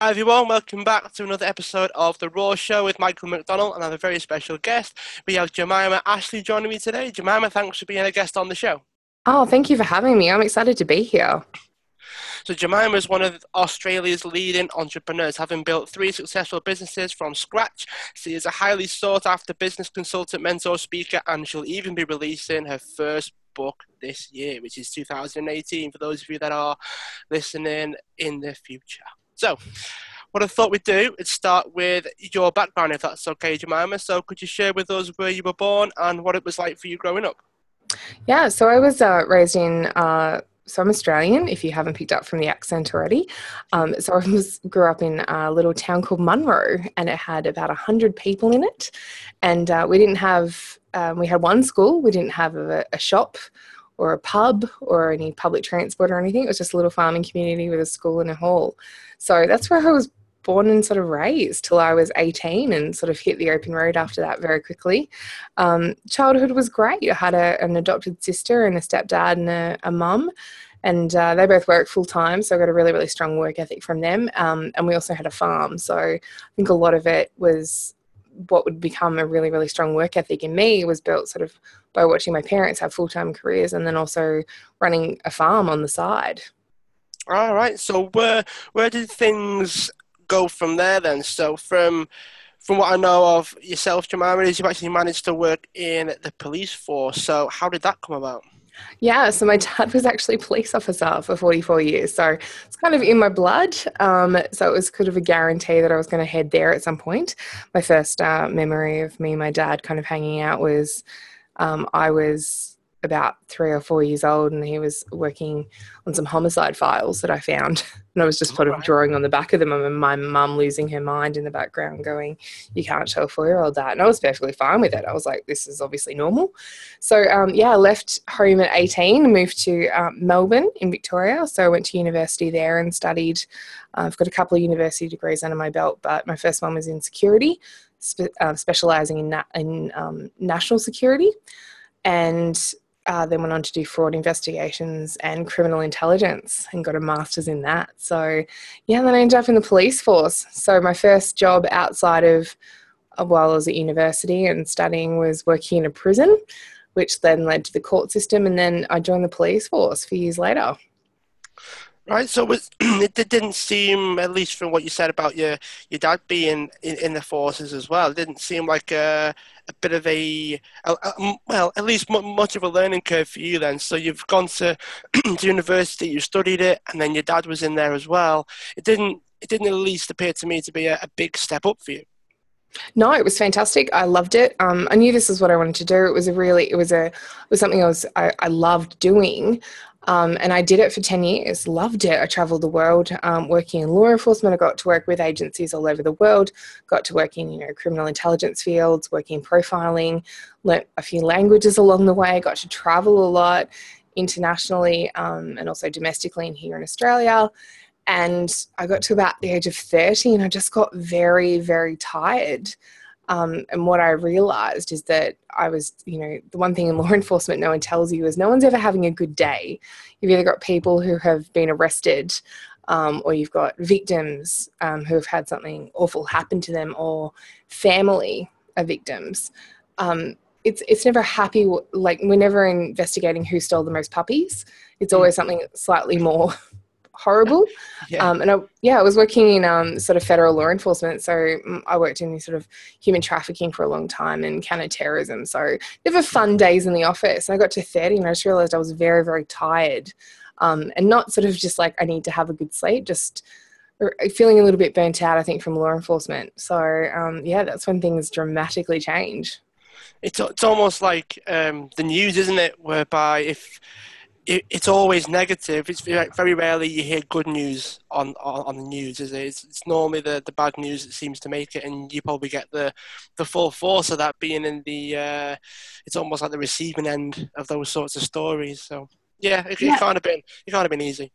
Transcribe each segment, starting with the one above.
Hi everyone, welcome back to another episode of The Raw Show with Michael McDonald and I have a very special guest. We have Jemimah Ashleigh joining me today. Jemimah, thanks for being a guest on the show. Oh, thank you for having me. I'm excited to be here. So Jemimah is one of Australia's leading entrepreneurs, having built three successful businesses from scratch. She is a highly sought after business consultant, mentor, speaker, and she'll even be releasing her first book this year, which is 2018, for those of you that are listening in the future. So, what I thought we'd do is start with your background, if that's okay, Jemimah. So, could you share with us where you were born and what it was like for you growing up? Yeah, so I was uh, raised in. Uh, so I'm Australian, if you haven't picked up from the accent already. Um, so I was grew up in a little town called Munro, and it had about hundred people in it. And uh, we didn't have. Um, we had one school. We didn't have a, a shop or a pub or any public transport or anything. It was just a little farming community with a school and a hall. So that's where I was born and sort of raised till I was 18 and sort of hit the open road after that very quickly. Um, childhood was great. I had a, an adopted sister and a stepdad and a, a mum. And uh, they both work full time, so I got a really, really strong work ethic from them. Um, and we also had a farm, so I think a lot of it was what would become a really, really strong work ethic in me was built sort of by watching my parents have full time careers and then also running a farm on the side. All right. So where where did things go from there then? So from from what I know of yourself, Jemimah, is you actually managed to work in the police force. So how did that come about? Yeah, so my dad was actually a police officer for 44 years. So it's kind of in my blood. Um, so it was kind of a guarantee that I was going to head there at some point. My first uh, memory of me and my dad kind of hanging out was um, I was about three or four years old and he was working on some homicide files that I found. And I was just sort of drawing on the back of them and my mum losing her mind in the background going, You can't show a four year old that. And I was perfectly fine with it. I was like, This is obviously normal. So, um, yeah, I left home at 18 moved to um, Melbourne in Victoria. So I went to university there and studied. Uh, I've got a couple of university degrees under my belt, but my first one was in security, spe- uh, specializing in, na- in um, national security. And uh, then went on to do fraud investigations and criminal intelligence and got a master's in that. So, yeah, then I ended up in the police force. So, my first job outside of uh, while I was at university and studying was working in a prison, which then led to the court system. And then I joined the police force a few years later. Right, so it, it didn't seem, at least from what you said about your your dad being in, in the forces as well, it didn't seem like a, a bit of a, a, a well, at least much of a learning curve for you then. So you've gone to, to university, you studied it, and then your dad was in there as well. It didn't it didn't at least appear to me to be a, a big step up for you. No, it was fantastic. I loved it. Um, I knew this is what I wanted to do. It was a really, it was a, it was something I was, I, I loved doing. Um, and I did it for 10 years, loved it. I traveled the world um, working in law enforcement. I got to work with agencies all over the world, got to work in, you know, criminal intelligence fields, working profiling, learnt a few languages along the way, got to travel a lot internationally um, and also domestically and here in Australia. And I got to about the age of 30 and I just got very, very tired. Um, and what I realized is that I was, you know, the one thing in law enforcement no one tells you is no one's ever having a good day. You've either got people who have been arrested, um, or you've got victims um, who have had something awful happen to them, or family of victims. Um, it's it's never happy. Like we're never investigating who stole the most puppies. It's always mm. something slightly more horrible. yeah. Um, and I, yeah, I was working in um, sort of federal law enforcement. So I worked in sort of human trafficking for a long time and counterterrorism. So never fun days in the office. And I got to 30 and I just realized I was very, very tired. Um, and not sort of just like I need to have a good sleep, just feeling a little bit burnt out, I think, from law enforcement. So um, yeah, that's when things dramatically change. It's, it's almost like um, the news, isn't it? Whereby if it, it's always negative. It's very, very rarely you hear good news on, on, on the news, is it? It's, it's, normally the, the bad news that seems to make it, and you probably get the, the full force of that being in the. Uh, it's almost like the receiving end of those sorts of stories. So yeah, it, yeah. it can't have been it can't have been easy.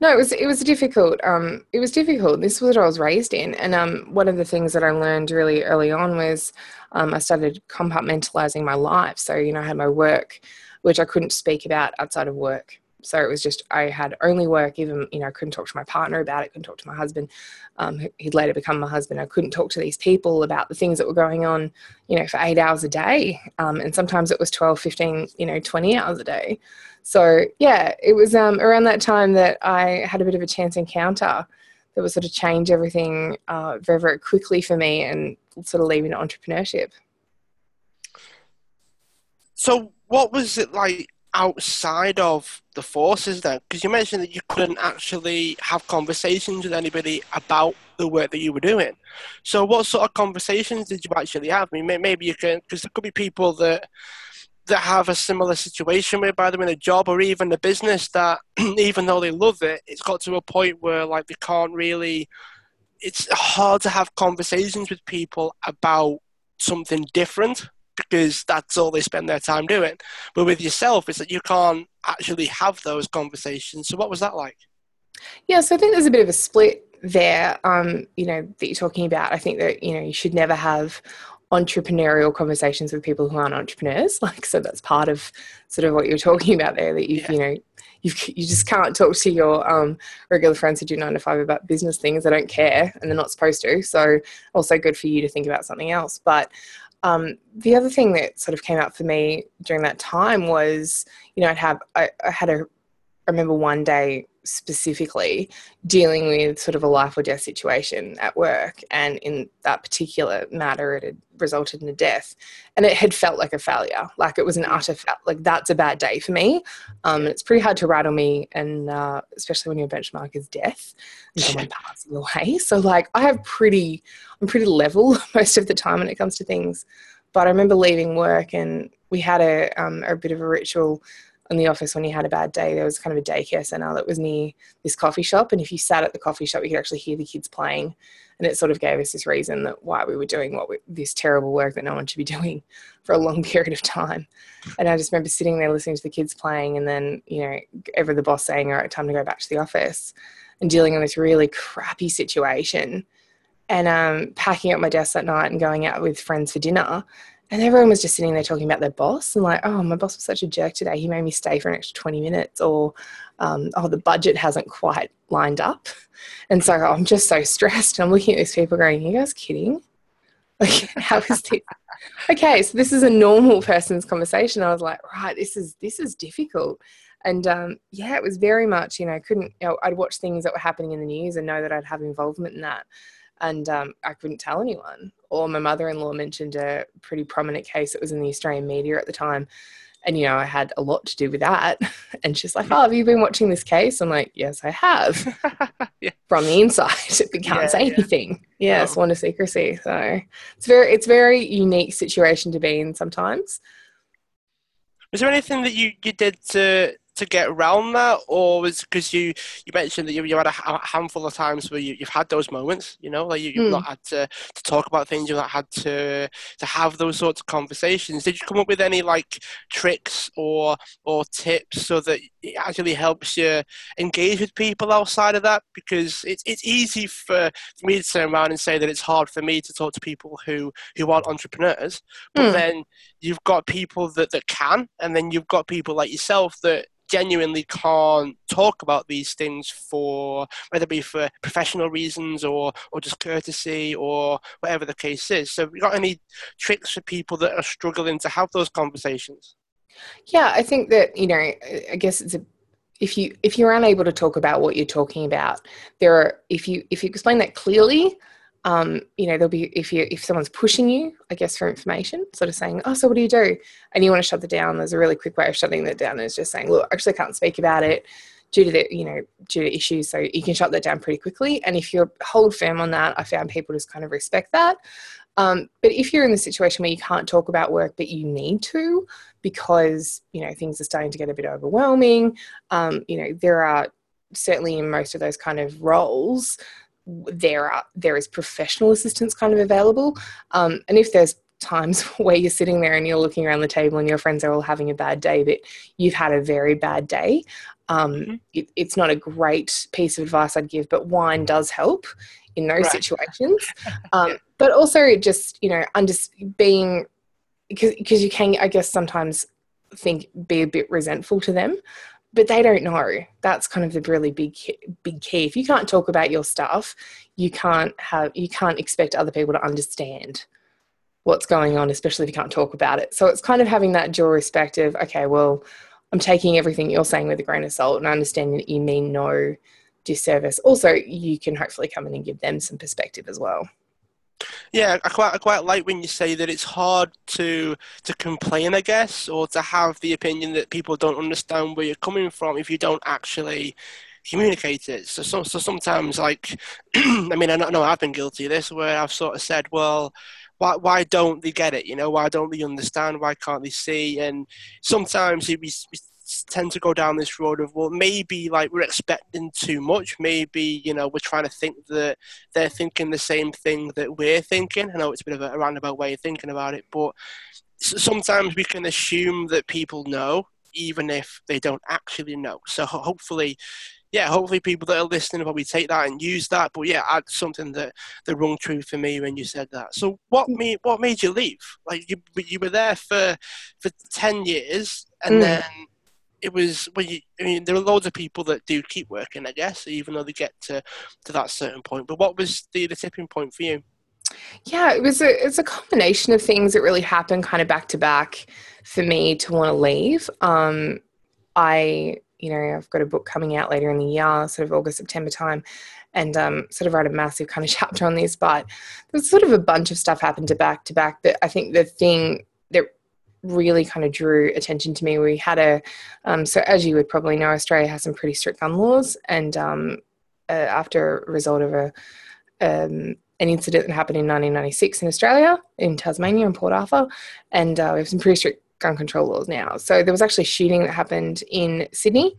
No, it was it was difficult. Um, it was difficult. This was what I was raised in, and um, one of the things that I learned really early on was um, I started compartmentalizing my life. So you know, I had my work which I couldn't speak about outside of work. so it was just I had only work. Even you know, I couldn't talk to my partner about it. Couldn't talk to my husband. Um, he'd later become my husband. I couldn't talk to these people about the things that were going on. You know, for eight hours a day, um, and sometimes it was 12, 15, you know, 20 hours a day. So yeah, it was um, around that time that I had a bit of a chance encounter that would sort of change everything uh, very, very quickly for me and sort of leave into entrepreneurship. So, what was it like outside of the forces then? Because you mentioned that you couldn't actually have conversations with anybody about the work that you were doing. So, what sort of conversations did you actually have? I mean, maybe you can, because there could be people that that have a similar situation with either in a job or even a business that even though they love it, it's got to a point where like they can't really. It's hard to have conversations with people about something different because that's all they spend their time doing. But with yourself, it's that you can't actually have those conversations. So, what was that like? Yeah, so I think there's a bit of a split there. Um, you know that you're talking about. I think that you know you should never have entrepreneurial conversations with people who aren't entrepreneurs. Like, so that's part of sort of what you're talking about there. That you yeah. you know you you just can't talk to your um, regular friends who do nine to five about business things. They don't care and they're not supposed to. So also good for you to think about something else. But um, the other thing that sort of came out for me during that time was, you know, I'd have, I, I had a, remember one day specifically dealing with sort of a life or death situation at work. And in that particular matter, it had resulted in a death. And it had felt like a failure. Like it was an utter, fa- like that's a bad day for me. Um, it's pretty hard to rattle me. And uh, especially when your benchmark is death and someone passing away. So like I have pretty, I'm pretty level most of the time when it comes to things. But I remember leaving work and we had a, um, a bit of a ritual in the office when you had a bad day, there was kind of a daycare center that was near this coffee shop. And if you sat at the coffee shop, you could actually hear the kids playing. And it sort of gave us this reason that why we were doing what we, this terrible work that no one should be doing for a long period of time. And I just remember sitting there listening to the kids playing, and then you know, ever the boss saying, "All right, time to go back to the office," and dealing with this really crappy situation. And um, packing up my desk that night and going out with friends for dinner and everyone was just sitting there talking about their boss and like, oh, my boss was such a jerk today. He made me stay for an extra 20 minutes, or um, oh, the budget hasn't quite lined up. And so I'm just so stressed. And I'm looking at these people going, you guys kidding? Like, how is this? okay, so this is a normal person's conversation. I was like, right, this is this is difficult. And um, yeah, it was very much, you know, couldn't, you know, I'd watch things that were happening in the news and know that I'd have involvement in that and um, I couldn't tell anyone. Or my mother in law mentioned a pretty prominent case that was in the Australian media at the time. And, you know, I had a lot to do with that. And she's like, Oh, have you been watching this case? I'm like, Yes, I have. yeah. From the inside, we can't yeah, say yeah. anything. Yeah, no. sworn to secrecy. So it's very, it's very unique situation to be in sometimes. Was there anything that you, you did to to get around that, or was because you you mentioned that you, you had a, handful of times where you, have had those moments, you know, like you, have mm. not had to, to talk about things, you've not had to to have those sorts of conversations. Did you come up with any like tricks or or tips so that it actually helps you engage with people outside of that? Because it's it's easy for, for me to turn around and say that it's hard for me to talk to people who who aren't entrepreneurs, but mm. then you've got people that that can, and then you've got people like yourself that genuinely can't talk about these things for whether it be for professional reasons or or just courtesy or whatever the case is. So, have you got any tricks for people that are struggling to have those conversations? Yeah, I think that you know, I guess it's a if you if you're unable to talk about what you're talking about, there are if you if you explain that clearly, um, you know, there'll be if you if someone's pushing you, I guess, for information, sort of saying, "Oh, so what do you do?" and you want to shut that down. There's a really quick way of shutting that down. Is just saying, "Look, actually, can't speak about it due to the you know due to issues." So you can shut that down pretty quickly. And if you hold firm on that, I found people just kind of respect that. Um, but if you're in the situation where you can't talk about work, but you need to because you know things are starting to get a bit overwhelming, um, you know there are certainly in most of those kind of roles there are there is professional assistance kind of available um, and if there's times where you're sitting there and you're looking around the table and your friends are all having a bad day but you've had a very bad day um, mm-hmm. it, it's not a great piece of advice i'd give but wine does help in those right. situations um, but also just you know under being because because you can i guess sometimes think be a bit resentful to them but they don't know. That's kind of the really big big key. If you can't talk about your stuff, you can't have you can't expect other people to understand what's going on, especially if you can't talk about it. So it's kind of having that dual respect of, okay, well, I'm taking everything you're saying with a grain of salt and understanding that you mean no disservice. Also, you can hopefully come in and give them some perspective as well. Yeah, I quite I quite like when you say that it's hard to to complain, I guess, or to have the opinion that people don't understand where you're coming from if you don't actually communicate it. So so, so sometimes, like, I mean, I know I've been guilty of this, where I've sort of said, well. Why, why don't they get it? You know, why don't they understand? Why can't they see? And sometimes we tend to go down this road of well maybe like we're expecting too much maybe you know we're trying to think that they're thinking the same thing that we're thinking i know it's a bit of a roundabout way of thinking about it but sometimes we can assume that people know even if they don't actually know so hopefully yeah, hopefully people that are listening will probably take that and use that. But yeah, add something that the rung true for me when you said that. So what made what made you leave? Like you you were there for for ten years, and mm. then it was well, you, I mean, there are loads of people that do keep working, I guess, even though they get to, to that certain point. But what was the, the tipping point for you? Yeah, it was a it's a combination of things that really happened kind of back to back for me to want to leave. Um, I you know I've got a book coming out later in the year, sort of August September time, and um, sort of write a massive kind of chapter on this. But there's sort of a bunch of stuff happened to back to back. But I think the thing that really kind of drew attention to me. We had a, um, so as you would probably know, Australia has some pretty strict gun laws, and um, uh, after a result of a um, an incident that happened in 1996 in Australia, in Tasmania, in Port Arthur, and uh, we have some pretty strict gun control laws now. So there was actually a shooting that happened in Sydney,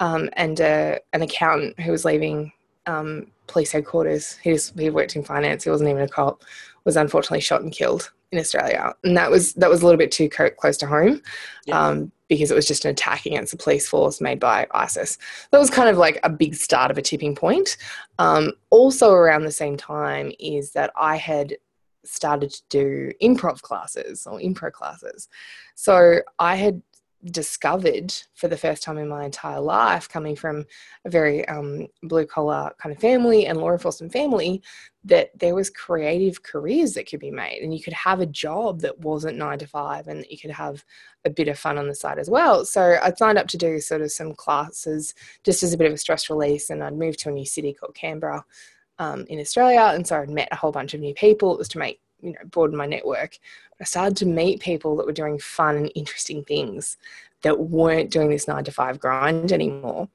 um, and uh, an accountant who was leaving um, police headquarters. He, was, he worked in finance. He wasn't even a cop. Was unfortunately shot and killed in Australia, and that was that was a little bit too co- close to home, yeah. um, because it was just an attack against the police force made by ISIS. That was kind of like a big start of a tipping point. Um, also, around the same time, is that I had started to do improv classes or improv classes, so I had discovered for the first time in my entire life, coming from a very um, blue collar kind of family and law enforcement family, that there was creative careers that could be made, and you could have a job that wasn't nine to five, and that you could have a bit of fun on the side as well. So I signed up to do sort of some classes just as a bit of a stress release, and I'd moved to a new city called Canberra. Um, in Australia, and so I'd met a whole bunch of new people. It was to make you know broaden my network i started to meet people that were doing fun and interesting things that weren't doing this nine to five grind anymore.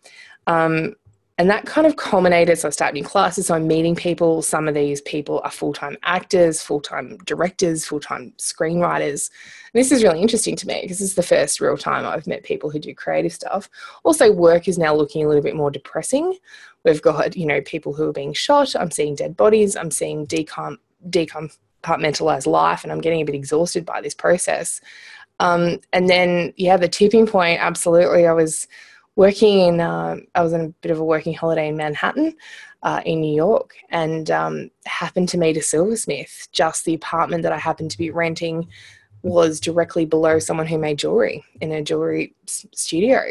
Um, and that kind of culminated so i started new classes so i'm meeting people. Some of these people are full-time actors full-time directors full-time screenwriters. And this is really interesting to me because this is the first real time i've met people who do creative stuff. Also work is now looking a little bit more depressing. We've got you know people who are being shot i'm seeing dead bodies i'm seeing decom decom compartmentalize life and I'm getting a bit exhausted by this process. Um, and then, yeah, the tipping point, absolutely. I was working in, uh, I was on a bit of a working holiday in Manhattan uh, in New York and um, happened to meet a silversmith. Just the apartment that I happened to be renting was directly below someone who made jewelry in a jewelry studio.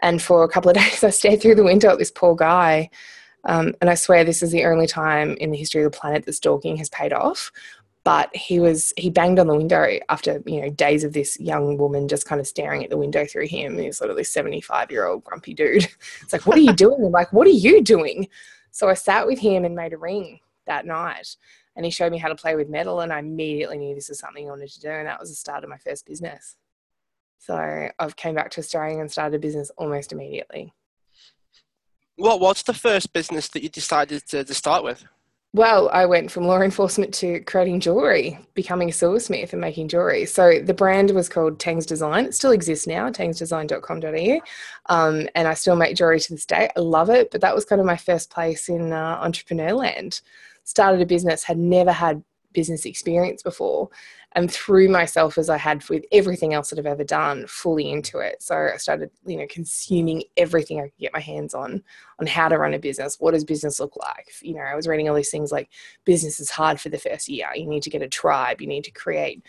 And for a couple of days, I stared through the window at this poor guy. Um, and I swear this is the only time in the history of the planet that stalking has paid off but he was he banged on the window after you know days of this young woman just kind of staring at the window through him he's sort of this 75 year old grumpy dude. It's like what are you doing? I'm like what are you doing? So i sat with him and made a ring that night and he showed me how to play with metal and i immediately knew this was something i wanted to do and that was the start of my first business. So i've came back to australia and started a business almost immediately. What was the first business that you decided to, to start with well, I went from law enforcement to creating jewelry, becoming a silversmith and making jewelry. So the brand was called Tangs Design. It still exists now, tangsdesign.com.au. Um, and I still make jewelry to this day. I love it, but that was kind of my first place in uh, entrepreneur land. Started a business, had never had business experience before and threw myself as I had with everything else that I've ever done fully into it. So I started, you know, consuming everything I could get my hands on on how to run a business. What does business look like? You know, I was reading all these things like business is hard for the first year. You need to get a tribe. You need to create,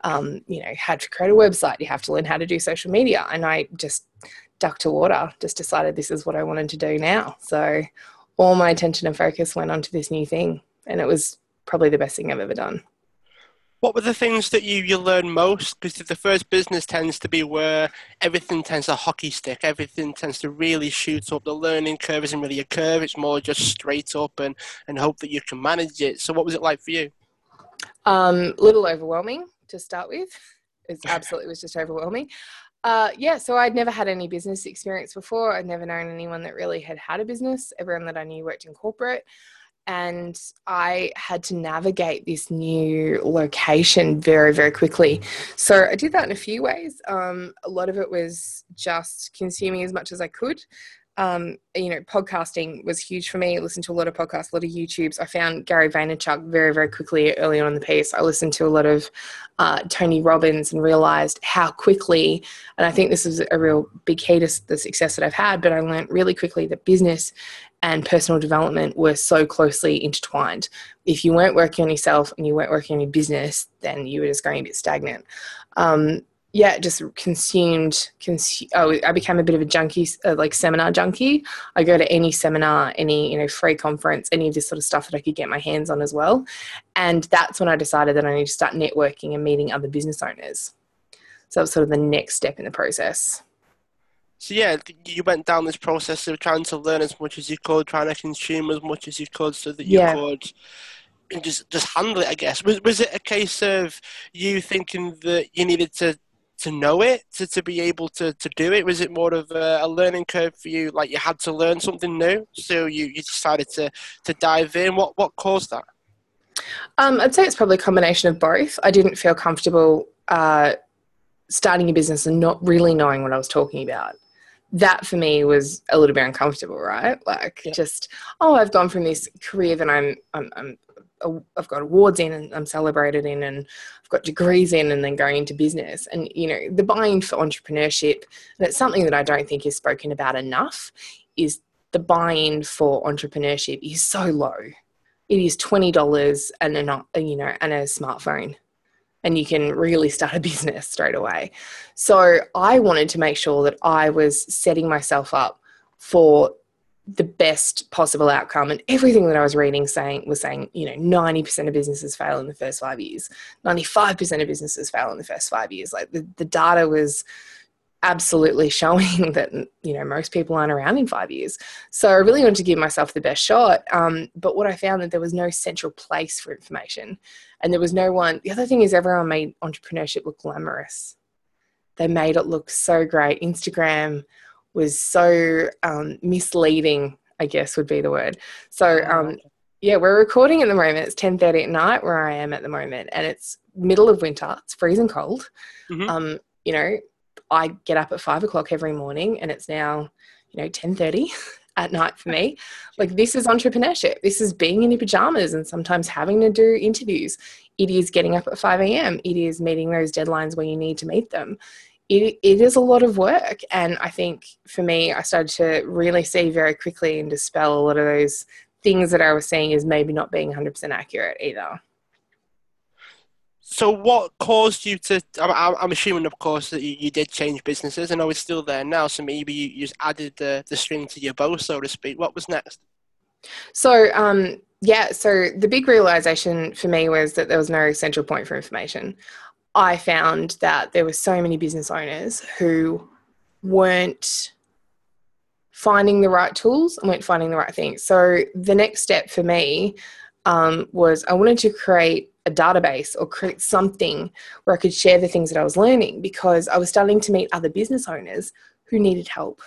um, you know, how to create a website. You have to learn how to do social media. And I just duck to water, just decided this is what I wanted to do now. So all my attention and focus went onto this new thing. And it was probably the best thing I've ever done. What were the things that you, you learned most? Because the first business tends to be where everything tends to hockey stick, everything tends to really shoot up. The learning curve isn't really a curve, it's more just straight up and, and hope that you can manage it. So, what was it like for you? Um, little overwhelming to start with. It absolutely was just overwhelming. Uh, yeah, so I'd never had any business experience before. I'd never known anyone that really had had a business. Everyone that I knew worked in corporate and I had to navigate this new location very, very quickly. So I did that in a few ways. Um, a lot of it was just consuming as much as I could. Um, you know, podcasting was huge for me. I listened to a lot of podcasts, a lot of YouTubes. I found Gary Vaynerchuk very, very quickly early on in the piece. I listened to a lot of uh, Tony Robbins and realized how quickly, and I think this is a real big key to the success that I've had, but I learned really quickly that business and personal development were so closely intertwined. If you weren't working on yourself and you weren't working on your business, then you were just going a bit stagnant. Um, yeah, just consumed. Consu- oh, I became a bit of a junkie, uh, like seminar junkie. I go to any seminar, any you know free conference, any of this sort of stuff that I could get my hands on as well. And that's when I decided that I need to start networking and meeting other business owners. So that was sort of the next step in the process. So yeah, you went down this process of trying to learn as much as you could, trying to consume as much as you could, so that you yeah. could just just handle it. I guess was was it a case of you thinking that you needed to to know it to, to be able to, to do it? Was it more of a, a, learning curve for you? Like you had to learn something new, so you, you decided to to dive in. What what caused that? Um, I'd say it's probably a combination of both. I didn't feel comfortable uh, starting a business and not really knowing what I was talking about that for me was a little bit uncomfortable, right? Like yeah. just, oh, I've gone from this career that I'm, I'm, I'm I've got awards in and I'm celebrated in and I've got degrees in and then going into business. And, you know, the buying for entrepreneurship, and it's something that I don't think is spoken about enough, is the buy-in for entrepreneurship is so low. It is $20 and a, you know, and a smartphone and you can really start a business straight away. So I wanted to make sure that I was setting myself up for the best possible outcome. And everything that I was reading saying was saying, you know, 90% of businesses fail in the first 5 years. 95% of businesses fail in the first 5 years. Like the, the data was absolutely showing that you know most people aren't around in five years. So i really wanted to give myself the best shot um, but what i found that there was no central place for information. And there was no one the other thing is everyone made entrepreneurship look glamorous. They made it look so great. Instagram was so um, misleading i guess would be the word so oh, um, yeah we're recording at the moment it's 10.30 at night where i am at the moment and it's middle of winter it's freezing cold mm-hmm. um, you know I get up at five o'clock every morning and it's now, you know, 1030 at night for me. Like this is entrepreneurship. This is being in your pajamas and sometimes having to do interviews. It is getting up at 5 a.m. It is meeting those deadlines where you need to meet them. It, it is a lot of work. And I think for me, I started to really see very quickly and dispel a lot of those things that I was seeing as maybe not being 100% accurate either. So, what caused you to? I'm, I'm assuming, of course, that you, you, did change businesses. And I it's still there now, so maybe you, you just added the, the string to your bow, so to speak. What was next? So, um, yeah, so the big realization for me was that there was no central point for information. I found that there were so many business owners who weren't finding the right tools and weren't finding the right things. So, the next step for me um, was I wanted to create a database or create something where I could share the things that I was learning because I was starting to meet other business owners who needed help.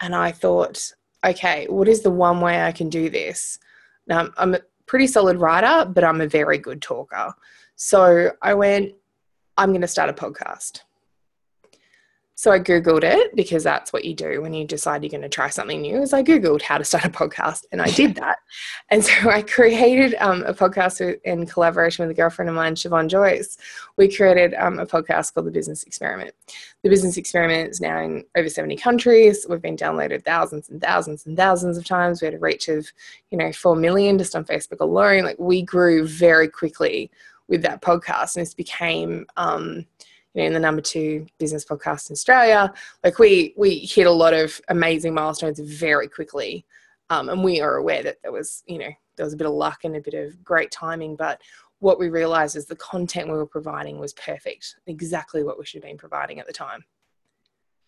And I thought, okay, what is the one way I can do this? Now, I'm a pretty solid writer, but I'm a very good talker. So I went, I'm going to start a podcast. So I Googled it because that's what you do when you decide you're going to try something new. Is I Googled how to start a podcast and I did that. and so I created um, a podcast in collaboration with a girlfriend of mine, Siobhan Joyce. We created um, a podcast called The Business Experiment. The Business Experiment is now in over 70 countries. We've been downloaded thousands and thousands and thousands of times. We had a reach of, you know, 4 million just on Facebook alone. Like we grew very quickly with that podcast and this became, um, you know, in the number two business podcast in Australia. Like we we hit a lot of amazing milestones very quickly, um, and we are aware that there was you know there was a bit of luck and a bit of great timing, but what we realized is the content we were providing was perfect, exactly what we should have been providing at the time.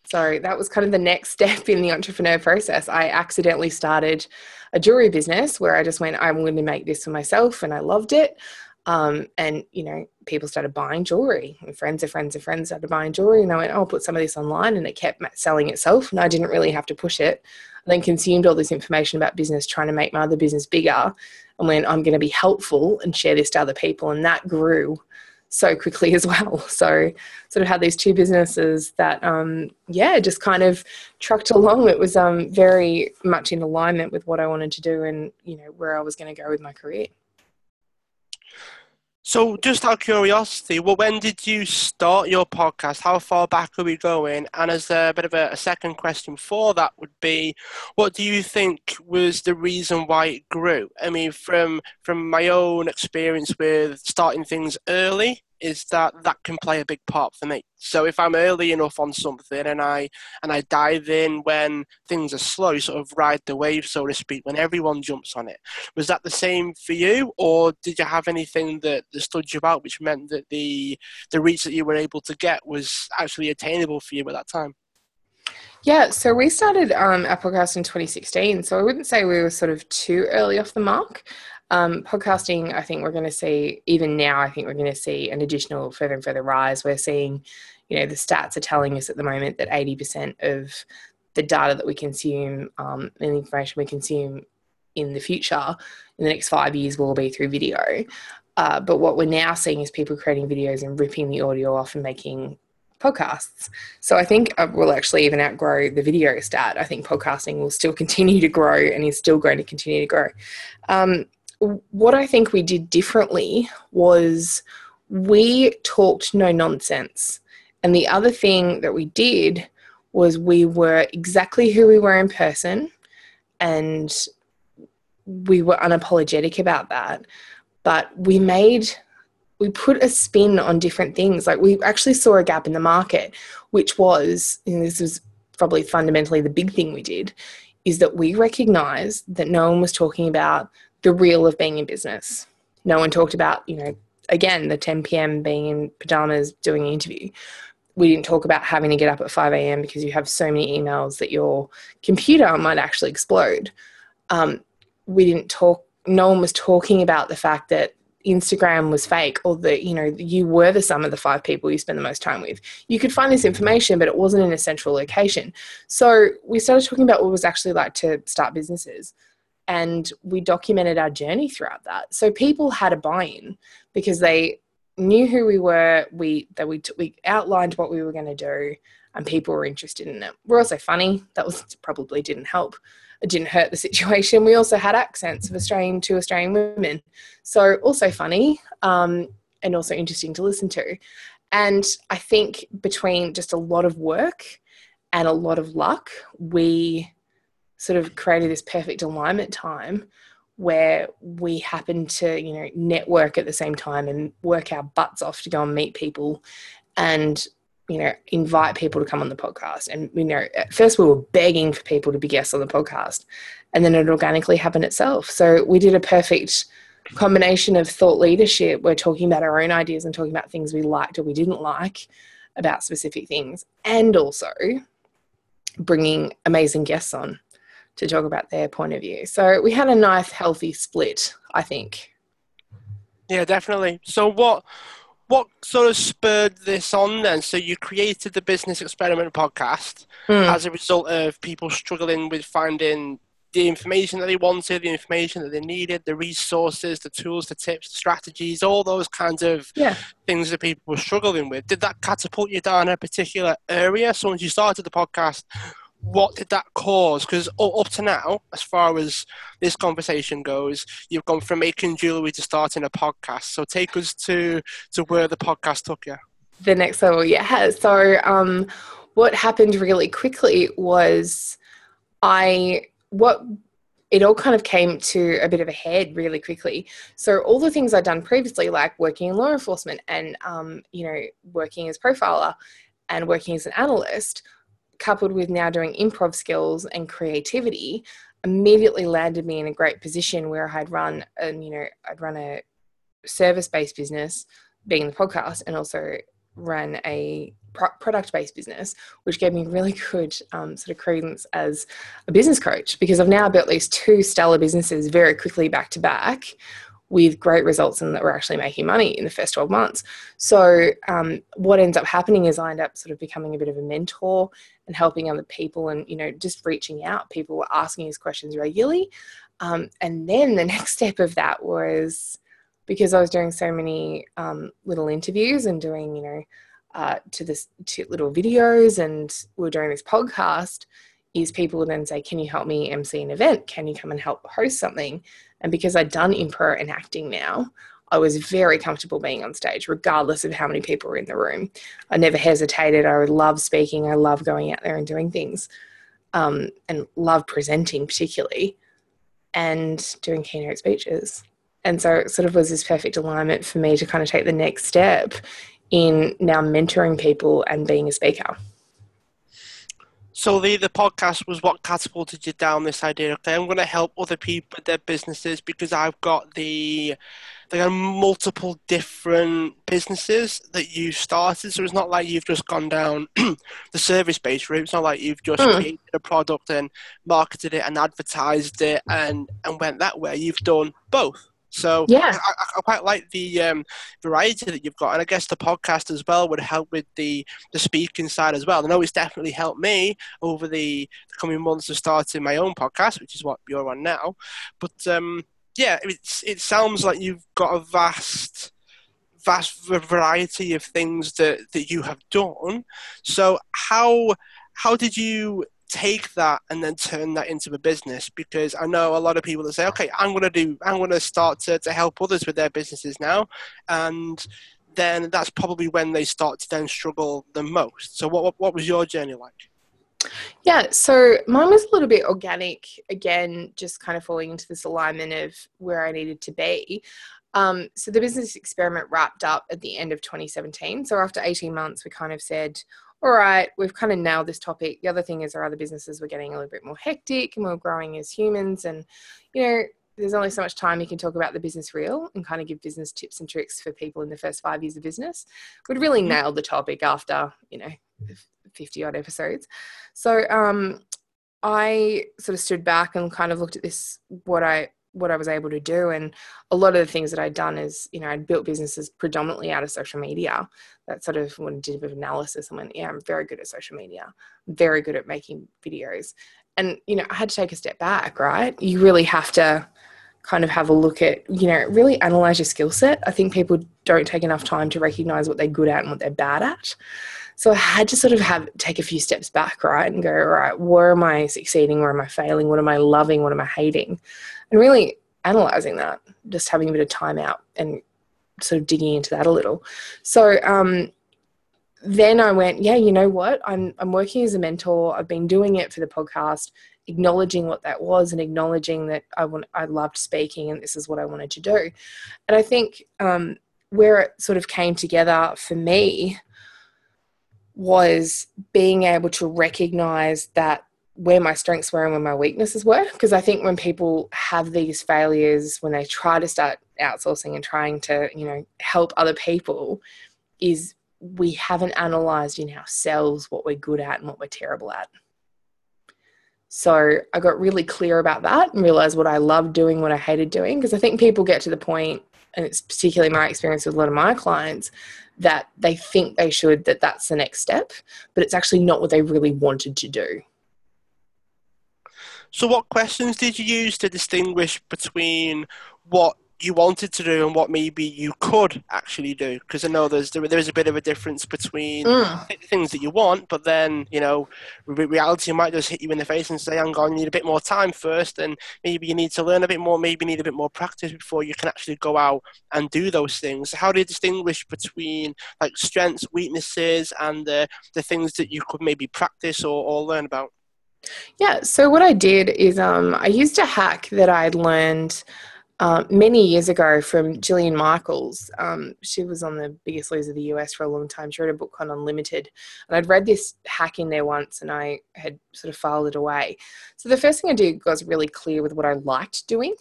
So that was kind of the next step in the entrepreneur process. I accidentally started a jewelry business where I just went, I'm going to make this for myself, and I loved it. Um, and you know, people started buying jewelry, and friends of friends of friends started buying jewelry, and I went, oh, I'll put some of this online, and it kept selling itself, and I didn't really have to push it. I then consumed all this information about business, trying to make my other business bigger, and when I'm going to be helpful and share this to other people, and that grew so quickly as well. So sort of had these two businesses that, um, yeah, just kind of trucked along. It was um, very much in alignment with what I wanted to do and you know where I was going to go with my career. So, just out of curiosity, well, when did you start your podcast? How far back are we going? And as a bit of a, a, second question for that would be, what do you think was the reason why it grew? I mean, from from my own experience with starting things early, is that that can play a big part for me. So if I'm early enough on something and I and I dive in when things are slow, sort of ride the wave, so to speak, when everyone jumps on it. Was that the same for you, or did you have anything that, that stood you out, which meant that the the reach that you were able to get was actually attainable for you at that time? Yeah, so we started um, our podcast in 2016. So I wouldn't say we were sort of too early off the mark. Um, podcasting, I think we're going to see, even now, I think we're going to see an additional further and further rise. We're seeing, you know, the stats are telling us at the moment that 80% of the data that we consume um, and the information we consume in the future, in the next five years, will be through video. Uh, but what we're now seeing is people creating videos and ripping the audio off and making podcasts. So I think we'll actually even outgrow the video stat. I think podcasting will still continue to grow and is still going to continue to grow. Um, what I think we did differently was we talked no nonsense. And the other thing that we did was we were exactly who we were in person and we were unapologetic about that. But we made, we put a spin on different things. Like we actually saw a gap in the market, which was, and this was probably fundamentally the big thing we did, is that we recognized that no one was talking about the real of being in business. No one talked about, you know, again, the 10 p.m. being in pajamas doing an interview. We didn't talk about having to get up at 5 a.m. because you have so many emails that your computer might actually explode. Um, we didn't talk, no one was talking about the fact that Instagram was fake or that, you know, you were the sum of the five people you spend the most time with. You could find this information, but it wasn't in a central location. So we started talking about what it was actually like to start businesses and we documented our journey throughout that. So people had a buy-in because they knew who we were. We that we t- we outlined what we were going to do, and people were interested in it. We're also funny. That was probably didn't help. It didn't hurt the situation. We also had accents of Australian to Australian women, so also funny um, and also interesting to listen to. And I think between just a lot of work and a lot of luck, we sort of created this perfect alignment time where we happen to you know network at the same time and work our butts off to go and meet people and you know invite people to come on the podcast. And you know at first we were begging for people to be guests on the podcast and then it organically happened itself. So we did a perfect combination of thought leadership. We're talking about our own ideas and talking about things we liked or we didn't like about specific things and also bringing amazing guests on to talk about their point of view. So we had a nice, healthy split, I think. Yeah, definitely. So what what sort of spurred this on then? So you created the Business Experiment podcast mm. as a result of people struggling with finding the information that they wanted, the information that they needed, the resources, the tools, the tips, the strategies, all those kinds of yeah. things that people were struggling with. Did that catapult you down a particular area? So once you started the podcast, what did that cause? Because up to now, as far as this conversation goes, you've gone from making jewelry to starting a podcast. So take us to to where the podcast took you. The next level, yeah. So um, what happened really quickly was I what it all kind of came to a bit of a head really quickly. So all the things I'd done previously, like working in law enforcement and um, you know working as profiler and working as an analyst, coupled with now doing improv skills and creativity, immediately landed me in a great position where I'd run and you know I'd run a service based business, being the podcast, and also ran a product based business, which gave me really good um, sort of credence as a business coach because I've now built these two stellar businesses very quickly back to back with great results and that we're actually making money in the first 12 months. So, um, what ends up happening is I end up sort of becoming a bit of a mentor and helping other people and, you know, just reaching out. People were asking us questions regularly. Um, and then the next step of that was because I was doing so many um, little interviews and doing, you know, uh, to this to little videos and we are doing this podcast is people then say, Can you help me MC an event? Can you come and help host something? And because I'd done improv and acting now, I was very comfortable being on stage, regardless of how many people were in the room. I never hesitated. I love speaking. I love going out there and doing things um, and love presenting, particularly, and doing keynote speeches. And so it sort of was this perfect alignment for me to kind of take the next step in now mentoring people and being a speaker. So the the podcast was what catapulted you down this idea. Okay, I'm going to help other people with their businesses because I've got the there are multiple different businesses that you started. So it's not like you've just gone down the service based route. It's not like you've just mm. created a product and marketed it and advertised it and and went that way. You've done both. So yeah, I, I quite like the um, variety that you've got, and I guess the podcast as well would help with the the speaking side as well. I know it's definitely helped me over the, the coming months of starting my own podcast, which is what you're on now. But um, yeah, it's it sounds like you've got a vast vast variety of things that, that you have done. So how how did you take that and then turn that into a business because I know a lot of people that say, okay, I'm going to do, I'm going to start to, to help others with their businesses now. And then that's probably when they start to then struggle the most. So what, what, what was your journey like? Yeah, so mine was a little bit organic, again, just kind of falling into this alignment of where I needed to be. Um, so the business experiment wrapped up at the end of 2017. So after 18 months, we kind of said, all right, we've kind of nailed this topic. The other thing is our other businesses were getting a little bit more hectic and we're growing as humans. And, you know, there's only so much time you can talk about the business reel and kind of give business tips and tricks for people in the first five years of business. We'd really mm-hmm. nailed the topic after, you know, 50 odd episodes. So um, I sort of stood back and kind of looked at this, what I what I was able to do. And a lot of the things that I'd done is, you know, I'd built businesses predominantly out of social media. That sort of when I did a bit of analysis, and went, yeah, I'm very good at social media, I'm very good at making videos. And, you know, I had to take a step back, right? You really have to kind of have a look at, you know, really analyze your skill set. I think people don't take enough time to recognize what they're good at and what they're bad at. So I had to sort of have take a few steps back, right, and go, right, where am I succeeding? Where am I failing? What am I loving? What am I hating? and really analyzing that, just having a bit of time out and sort of digging into that a little. So um, then I went, yeah, you know what? I'm I'm working as a mentor. I've been doing it for the podcast, acknowledging what that was and acknowledging that I want I loved speaking and this is what I wanted to do. And I think um, where it sort of came together for me was being able to recognize that where my strengths were and where my weaknesses were. Because I think when people have these failures, when they try to start outsourcing and trying to, you know, help other people, is we haven't analyzed in ourselves what we're good at and what we're terrible at. So I got really clear about that and realized what I loved doing, what I hated doing. Because I think people get to the point, and it's particularly my experience with a lot of my clients, that they think they should, that that's the next step, but it's actually not what they really wanted to do. So, what questions did you use to distinguish between what you wanted to do and what maybe you could actually do? Because I know there's there, there's a bit of a difference between mm. things that you want, but then you know reality might just hit you in the face and say, "Hang on, you need a bit more time first, and maybe you need to learn a bit more, maybe you need a bit more practice before you can actually go out and do those things." How do you distinguish between like strengths, weaknesses, and the the things that you could maybe practice or, or learn about? Yeah. So what I did is um, I used a hack that I'd learned uh, many years ago from Jillian Michaels. Um, she was on the Biggest Loser of the US for a long time. She wrote a book called Unlimited. And I'd read this hack in there once and I had sort of filed it away. So the first thing I did was really clear with what I liked doing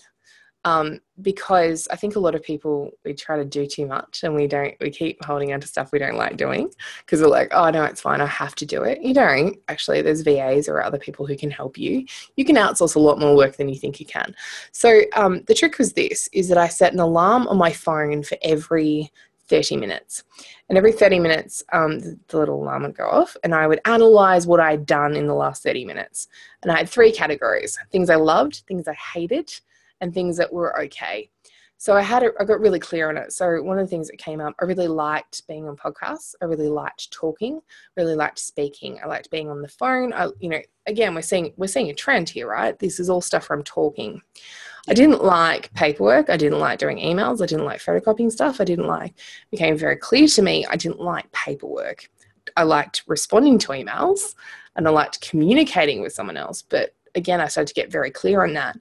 um, because I think a lot of people we try to do too much and we don't we keep holding on to stuff we don't like doing because we're like oh no it's fine I have to do it. You don't. Actually there's VAs or other people who can help you. You can outsource a lot more work than you think you can. So um, the trick was this is that I set an alarm on my phone for every 30 minutes. And every 30 minutes um, the, the little alarm would go off and I would analyze what I'd done in the last 30 minutes. And I had three categories things I loved things I hated and things that were okay. So I had it, I got really clear on it. So one of the things that came up, I really liked being on podcasts. I really liked talking, really liked speaking. I liked being on the phone. I, you know, again, we're seeing we're seeing a trend here, right? This is all stuff from talking. I didn't like paperwork. I didn't like doing emails. I didn't like photocopying stuff. I didn't like, became very clear to me, I didn't like paperwork. I liked responding to emails and I liked communicating with someone else. But again, I started to get very clear on that.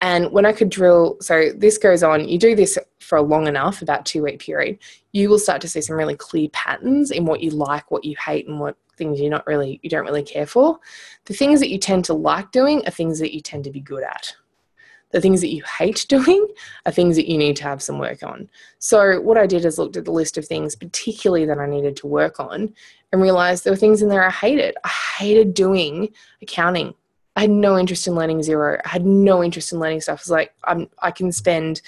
And when I could drill, so this goes on, you do this for a long enough, about two week period, you will start to see some really clear patterns in what you like, what you hate, and what things you're not really, you don't really care for. The things that you tend to like doing are things that you tend to be good at. The things that you hate doing are things that you need to have some work on. So, what I did is looked at the list of things, particularly that I needed to work on, and realized there were things in there I hated. I hated doing accounting I had no interest in learning Xero. I had no interest in learning stuff. It's like I'm I can spend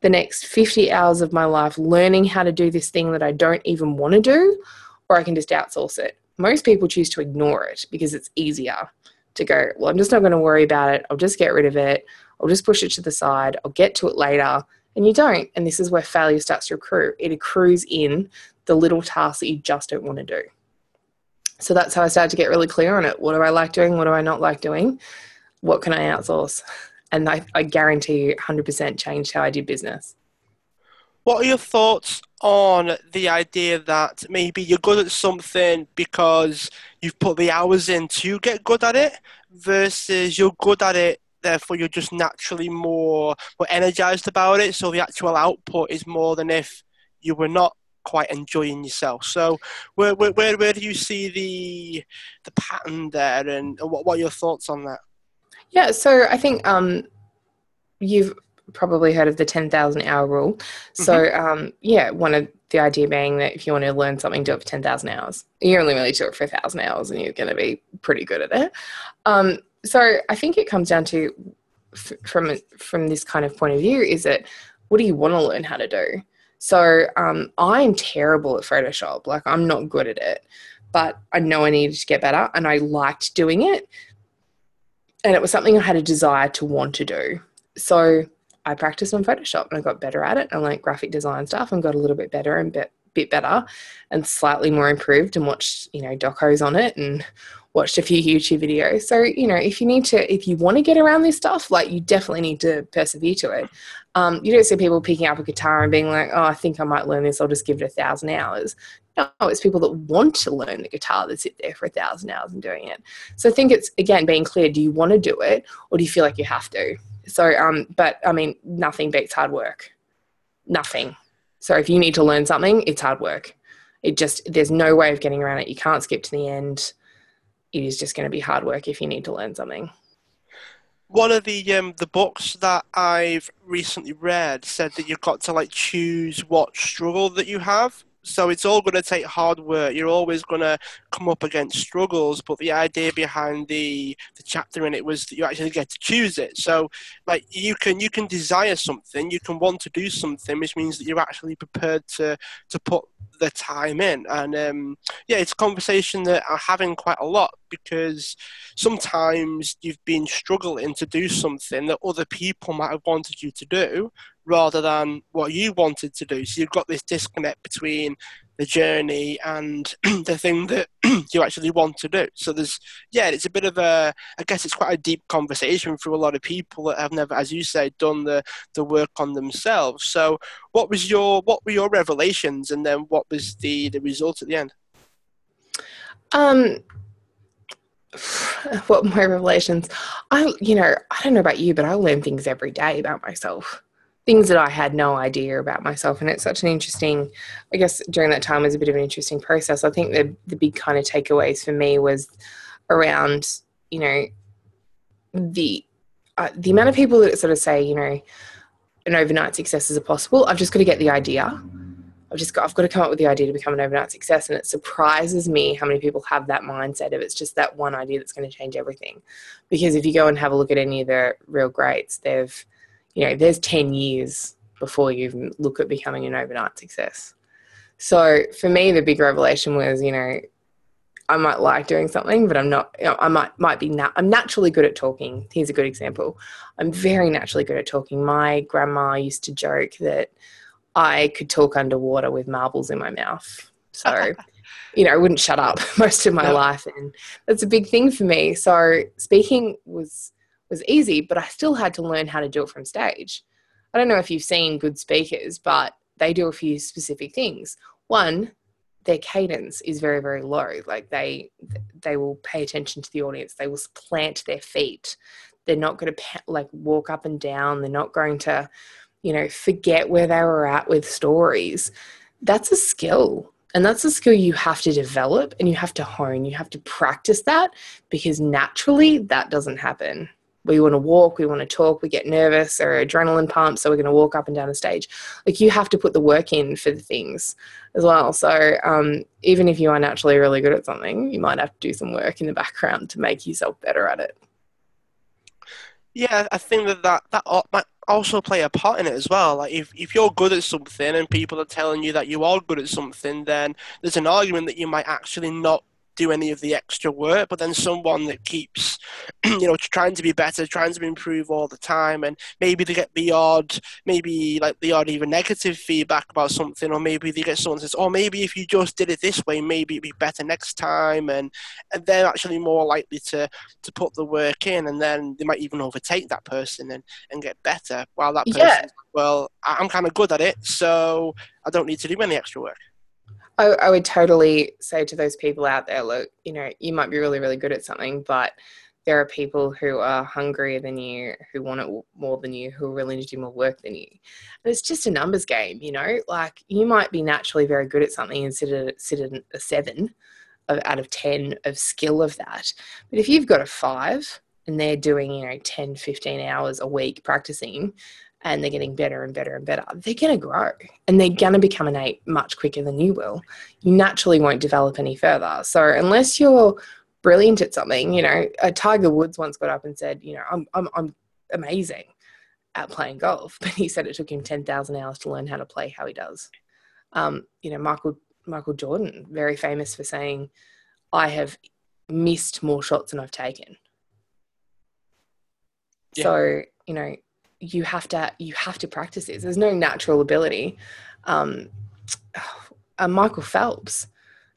the next 50 hours of my life learning how to do this thing that I don't even want to do, or I can just outsource it. Most people choose to ignore it because it's easier to go, well, I'm just not going to worry about it. I'll just get rid of it. I'll just push it to the side. I'll get to it later. And you don't. And this is where failure starts to accrue. It accrues in the little tasks that you just don't want to do. So that's how I started to get really clear on it. What do I like doing? What do I not like doing? What can I outsource? And I, I guarantee you 100% changed how I did business. What are your thoughts on the idea that maybe you're good at something because you've put the hours in to get good at it versus you're good at it therefore you're just naturally more more energized about it so the actual output is more than if you were not quite enjoying yourself. So where, where, where, where do you see the the pattern there and what, what are your thoughts on that? Yeah, so I think um, you've probably heard of the 10,000 hour rule. So mm-hmm. um, yeah, one of the idea being that if you want to learn something, do it for 10,000 hours. You only really do it for 1,000 hours and you're going to be pretty good at it. Um, so I think it comes down to f- from from this kind of point of view is that what do you want to learn how to do? So um, I'm terrible at Photoshop. Like I'm not good at it, but I know I needed to get better, and I liked doing it. And it was something I had a desire to want to do. So I practiced on Photoshop and I got better at it. I learned graphic design stuff and got a little bit better and bit, bit better and slightly more improved and watched, you know, docos on it and watched a few YouTube videos. So, you know, if you need to, if you want to get around this stuff, like you definitely need to persevere to it. Um, you don't see people picking up a guitar and being like, oh, I think I might learn this, I'll just give it a thousand hours. No, it's people that want to learn the guitar that sit there for a thousand hours and doing it. So I think it's, again, being clear do you want to do it or do you feel like you have to? So, um, but I mean, nothing beats hard work. Nothing. So if you need to learn something, it's hard work. It just, there's no way of getting around it. You can't skip to the end it is just going to be hard work if you need to learn something. One of the um, the books that I've recently read said that you've got to like choose what struggle that you have. So it's all going to take hard work. You're always going to come up against struggles, but the idea behind the the chapter in it was that you actually get to choose it. So like you can you can desire something, you can want to do something, which means that you're actually prepared to to put the time in. And um, yeah, it's a conversation that I'm having quite a lot because sometimes you've been struggling to do something that other people might have wanted you to do rather than what you wanted to do. So you've got this disconnect between the journey and the thing that you actually want to do. So there's, yeah, it's a bit of a, I guess it's quite a deep conversation for a lot of people that have never, as you say, done the, the work on themselves. So what was your, what were your revelations and then what was the, the result at the end? Um, what my revelations i you know i don't know about you but i learn things every day about myself things that i had no idea about myself and it's such an interesting i guess during that time was a bit of an interesting process i think the the big kind of takeaways for me was around you know the uh, the amount of people that sort of say you know an overnight success is possible i've just got to get the idea I've just got I've got to come up with the idea to become an overnight success. And it surprises me how many people have that mindset of it's just that one idea that's going to change everything. Because if you go and have a look at any of the real greats, they've you know, there's 10 years before you even look at becoming an overnight success. So for me, the big revelation was, you know, I might like doing something, but I'm not. You know, I might might be. Na- I'm naturally good at talking. Here's a good example. I'm very naturally good at talking. My grandma used to joke that I could talk underwater with marbles in my mouth. So, you know, I wouldn't shut up most of my no. life, and that's a big thing for me. So, speaking was was easy, but I still had to learn how to do it from stage. I don't know if you've seen good speakers, but they do a few specific things. One, their cadence is very very low. Like they they will pay attention to the audience. They will plant their feet. They're not going to like walk up and down. They're not going to you know, forget where they were at with stories. That's a skill. And that's a skill you have to develop and you have to hone. You have to practice that because naturally that doesn't happen. We want to walk, we want to talk, we get nervous or adrenaline pumps, so we're going to walk up and down the stage. Like you have to put the work in for the things as well. So um, even if you are naturally really good at something, you might have to do some work in the background to make yourself better at it. Yeah, I think that that, that might also play a part in it as well. Like if, if you're good at something and people are telling you that you are good at something, then there's an argument that you might actually not do any of the extra work, but then someone that keeps, you know, trying to be better, trying to improve all the time, and maybe they get the odd, maybe like the odd even negative feedback about something, or maybe they get someone says, oh, maybe if you just did it this way, maybe it'd be better next time, and and they're actually more likely to to put the work in, and then they might even overtake that person and and get better, while that person, yeah. well, I'm kind of good at it, so I don't need to do any extra work. I, I would totally say to those people out there, look, you know, you might be really, really good at something, but there are people who are hungrier than you, who want it more than you, who are willing to do more work than you. And it's just a numbers game, you know. Like you might be naturally very good at something and sit at sit at a seven of, out of ten of skill of that. But if you've got a five and they're doing, you know, 10, 15 hours a week practicing, and they're getting better and better and better, they're going to grow and they're going to become an eight much quicker than you will. You naturally won't develop any further. So, unless you're brilliant at something, you know, a Tiger Woods once got up and said, you know, I'm, I'm, I'm amazing at playing golf, but he said it took him 10,000 hours to learn how to play how he does. Um, you know, Michael, Michael Jordan, very famous for saying, I have missed more shots than I've taken. Yeah. So, you know, you have to you have to practice this. There's no natural ability. Um, uh, Michael Phelps,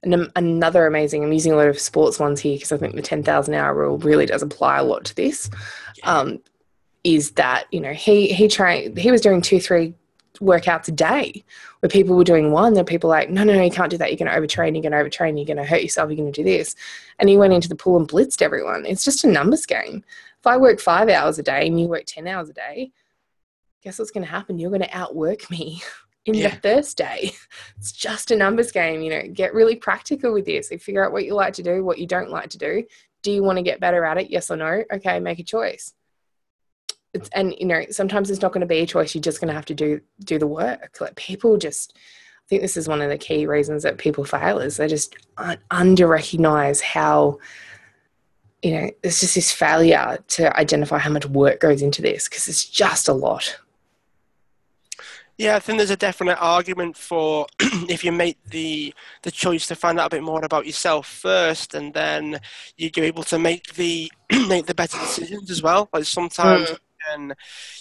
and another amazing. I'm using a lot of sports ones here because I think the 10,000 hour rule really does apply a lot to this. Um, is that you know he he trained he was doing two three workouts a day where people were doing one there were people like no no no you can't do that you're going to overtrain you're going to overtrain you're going to hurt yourself you're going to do this and he went into the pool and blitzed everyone it's just a numbers game if I work five hours a day and you work 10 hours a day, guess what's going to happen? You're going to outwork me in yeah. the first day. It's just a numbers game. You know, get really practical with this. Like, figure out what you like to do, what you don't like to do. Do you want to get better at it? Yes or no? Okay, make a choice. It's, and you know, sometimes it's not going to be a choice. You're just going to have to do do the work. Like people just, I think this is one of the key reasons that people fail is they just under recognize how you know, there's just this failure to identify how much work goes into this because it's just a lot. Yeah, I think there's a definite argument for if you make the the choice to find out a bit more about yourself first, and then you're able to make the make the better decisions as well. Like sometimes mm can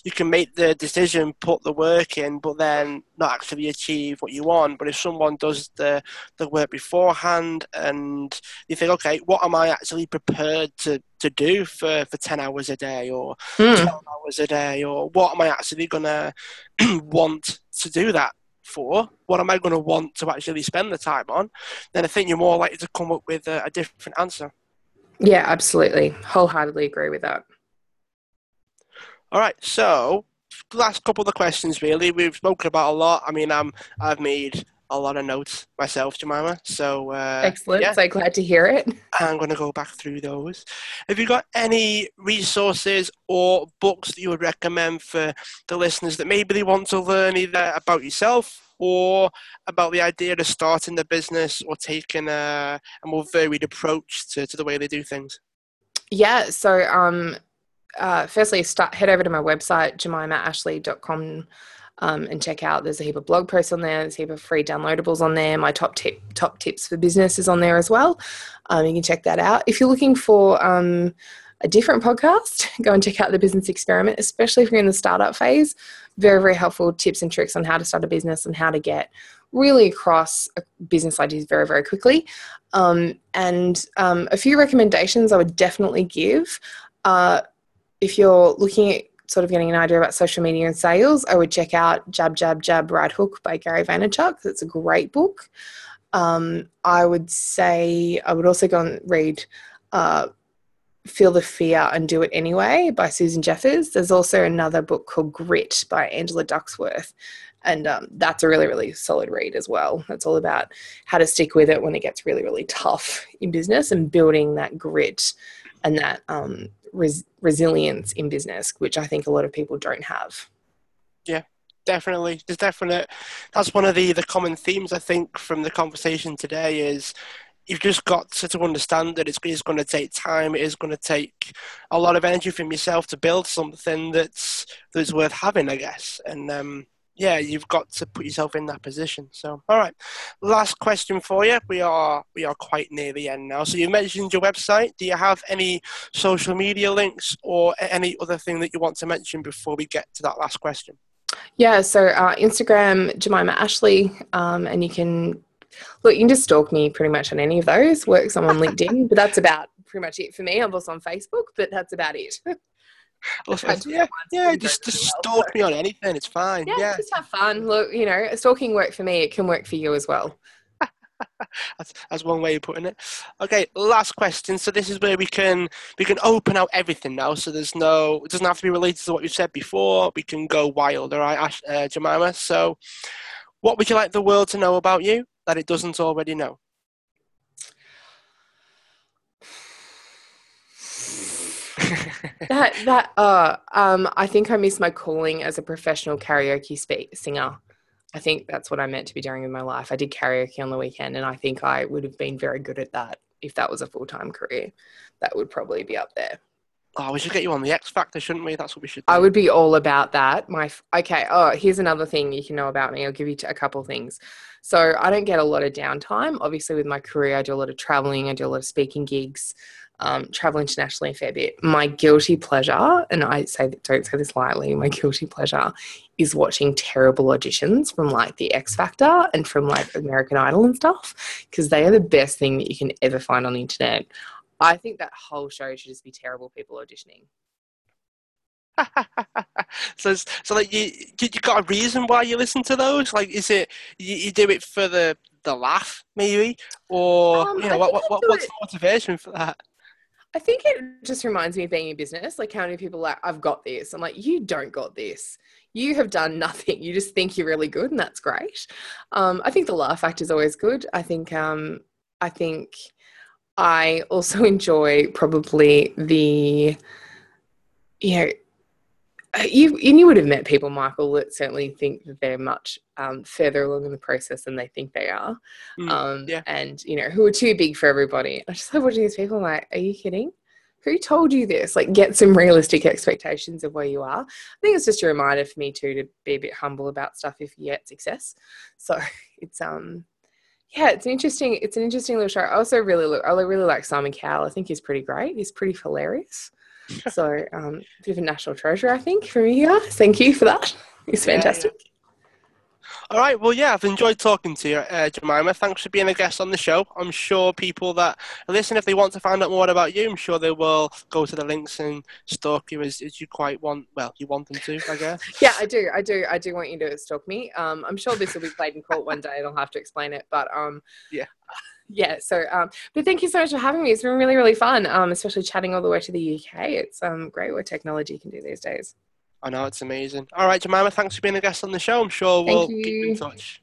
you can make the decision, put the work in, but then not actually achieve what you want. But if someone does the the work beforehand and you think, okay, what am I actually prepared to to do for, for 10 hours a day or mm. 12 hours a day or what am I actually going to want to do that for? What am I going to want to actually spend the time on? Then I think you're more likely to come up with a, a different answer. Yeah, absolutely. Wholeheartedly agree with that. All right, so last couple of questions really. We've spoken about a lot. I mean, I'm I've made a lot of notes myself, Jemimah. So uh, excellent. Yeah. So glad to hear it. I'm going to go back through those. Have you got any resources or books that you would recommend for the listeners that maybe they want to learn either about yourself or about the idea of starting the business or taking a, a more varied approach to, to the way they do things? Yeah. So um, uh, firstly, start head over to my website, jemimahashleigh.com um, and check out. There's a heap of blog posts on there. There's a heap of free downloadables on there. My top tip, top tips for business is on there as well. Um, you can check that out. If you're looking for um, a different podcast, go and check out the Business Experiment, especially if you're in the startup phase. Very, very helpful tips and tricks on how to start a business and how to get really across business ideas very, very quickly. Um, and um, a few recommendations I would definitely give. Uh, if you're looking at sort of getting an idea about social media and sales, I would check out Jab, Jab, Jab, Right Hook by Gary Vaynerchuk. It's a great book. Um, I would say I would also go and read uh, Feel the Fear and Do It Anyway by Susan Jeffers. There's also another book called Grit by Angela Duckworth. And um, that's a really, really solid read as well. It's all about how to stick with it when it gets really, really tough in business and building that grit and that um, res- resilience in business, which I think a lot of people don't have. Yeah, definitely. There's definite. That's one of the the common themes I think from the conversation today is you've just got to, to understand that it's, it's going to take time. It is going to take a lot of energy from yourself to build something that's that's worth having, I guess. And um, yeah, you've got to put yourself in that position. So, all right, last question for you. We are we are quite near the end now. So you mentioned your website. Do you have any social media links or any other thing that you want to mention before we get to that last question? Yeah, so uh, Instagram Jemimah Ashleigh, um, and you can look. You can just stalk me pretty much on any of those. Works. I'm on LinkedIn, but that's about pretty much it for me. I'm also on Facebook, but that's about it. yeah, yeah, just just stalk me on anything. It's fine. Yeah, yeah, just have fun. Look, you know, stalking worked for me. It can work for you as well. that's, that's one way of putting it. Okay, last question. So this is where we can we can open out everything now. So there's no it doesn't have to be related to what we've said before. We can go wild, all right, Ash, uh, Jemimah. So, what would you like the world to know about you that it doesn't already know? that that uh um I think I miss my calling as a professional karaoke spe- singer. I think that's what I meant to be doing in my life. I did karaoke on the weekend, and I think I would have been very good at that if that was a full time career. That would probably be up there. Oh, we should get you on the X Factor, shouldn't we? That's what we should. Do. I would be all about that. My okay. Oh, here's another thing you can know about me. I'll give you a couple things. So I don't get a lot of downtime. Obviously, with my career, I do a lot of traveling. I do a lot of speaking gigs um, travel internationally a fair bit. My guilty pleasure, and I say don't say this lightly, my guilty pleasure is watching terrible auditions from like the X Factor and from like American Idol and stuff because they are the best thing that you can ever find on the internet. I think that whole show should just be terrible people auditioning. so, so like you, you got a reason why you listen to those? Like, is it you, you do it for the the laugh, maybe, or um, you know, what, what, what's the motivation for that? I think it just reminds me of being in business. Like how many people like, I've got this. I'm like, you don't got this. You have done nothing. You just think you're really good, and that's great. Um, I think the laugh factor is always good. I think um, I think I also enjoy probably the you know you and you would have met people, Michael, that certainly think that they're much um, further along in the process than they think they are, mm, um, yeah. and you know who are too big for everybody. I just love watching these people. I'm like, are you kidding? Who told you this? Like, get some realistic expectations of where you are. I think it's just a reminder for me too to be a bit humble about stuff if you get success. So it's um, yeah, it's an interesting. It's an interesting little show. I also really look. I really like Simon Cowell. I think he's pretty great. He's pretty hilarious so um, bit of a national treasure, I think, from guys. Thank you for that. It's fantastic. Yeah, yeah. All right. Well, yeah, I've enjoyed talking to you, uh, Jemimah. Thanks for being a guest on the show. I'm sure people that listen, if they want to find out more about you, I'm sure they will go to the links and stalk you as, as you quite want. Well, you want them to, I guess. yeah, I do. I do. I do want you to stalk me. Um, I'm sure this will be played in court one day, and I'll have to explain it. But um, yeah. Yeah. So, um, but thank you so much for having me. It's been really, really fun, um, especially chatting all the way to the UK. It's um, great what technology can do these days. I know it's amazing. All right, Jemimah, thanks for being a guest on the show. I'm sure we'll keep in touch.